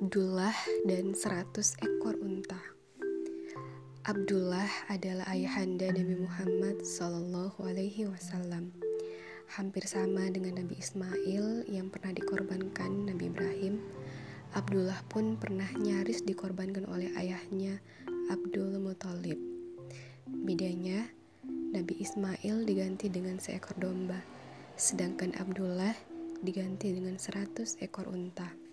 Abdullah dan 100 ekor unta. Abdullah adalah ayahanda Nabi Muhammad Sallallahu Alaihi Wasallam. Hampir sama dengan Nabi Ismail yang pernah dikorbankan Nabi Ibrahim. Abdullah pun pernah nyaris dikorbankan oleh ayahnya Abdul Muthalib. Bedanya, Nabi Ismail diganti dengan seekor domba, sedangkan Abdullah diganti dengan 100 ekor unta.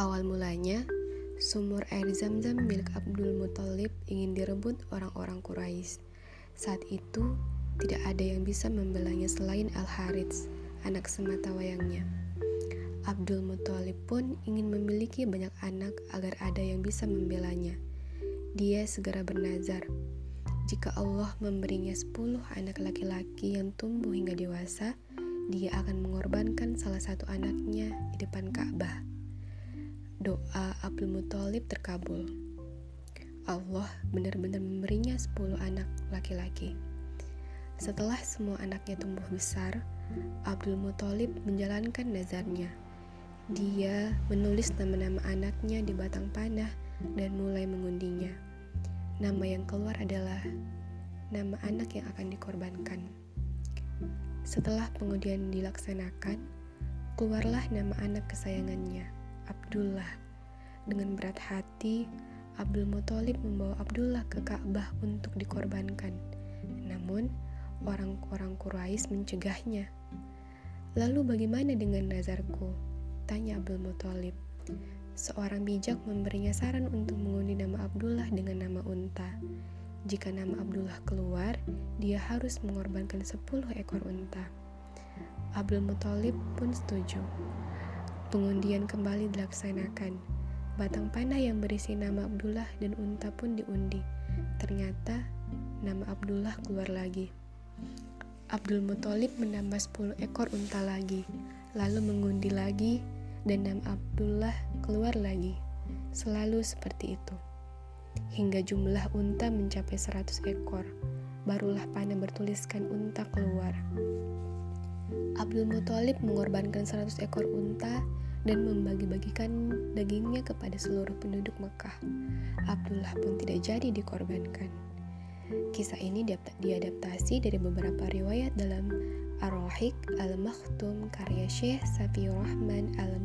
Awal mulanya, sumur air zam-zam milik Abdul Muthalib ingin direbut orang-orang Quraisy. Saat itu, tidak ada yang bisa membelanya selain Al-Harits, anak semata wayangnya. Abdul Muthalib pun ingin memiliki banyak anak agar ada yang bisa membelanya. Dia segera bernazar, jika Allah memberinya 10 anak laki-laki yang tumbuh hingga dewasa, dia akan mengorbankan salah satu anaknya di depan Ka'bah doa Abdul Muthalib terkabul. Allah benar-benar memberinya 10 anak laki-laki. Setelah semua anaknya tumbuh besar, Abdul Muthalib menjalankan nazarnya. Dia menulis nama-nama anaknya di batang panah dan mulai mengundinya. Nama yang keluar adalah nama anak yang akan dikorbankan. Setelah pengundian dilaksanakan, keluarlah nama anak kesayangannya. Abdullah. Dengan berat hati, Abdul Muthalib membawa Abdullah ke Ka'bah untuk dikorbankan. Namun, orang-orang Quraisy mencegahnya. Lalu bagaimana dengan nazarku? Tanya Abdul Muthalib. Seorang bijak memberinya saran untuk mengundi nama Abdullah dengan nama unta. Jika nama Abdullah keluar, dia harus mengorbankan 10 ekor unta. Abdul Muthalib pun setuju. Pengundian kembali dilaksanakan. Batang panah yang berisi nama Abdullah dan unta pun diundi. Ternyata nama Abdullah keluar lagi. Abdul Muthalib menambah 10 ekor unta lagi, lalu mengundi lagi dan nama Abdullah keluar lagi. Selalu seperti itu. Hingga jumlah unta mencapai 100 ekor, barulah panah bertuliskan unta keluar. Abdul Muthalib mengorbankan 100 ekor unta dan membagi-bagikan dagingnya kepada seluruh penduduk Mekah. Abdullah pun tidak jadi dikorbankan. Kisah ini diadaptasi dari beberapa riwayat dalam Ar-Rahiq Al-Makhtum karya Syekh Safiur Rahman Al-Mubarak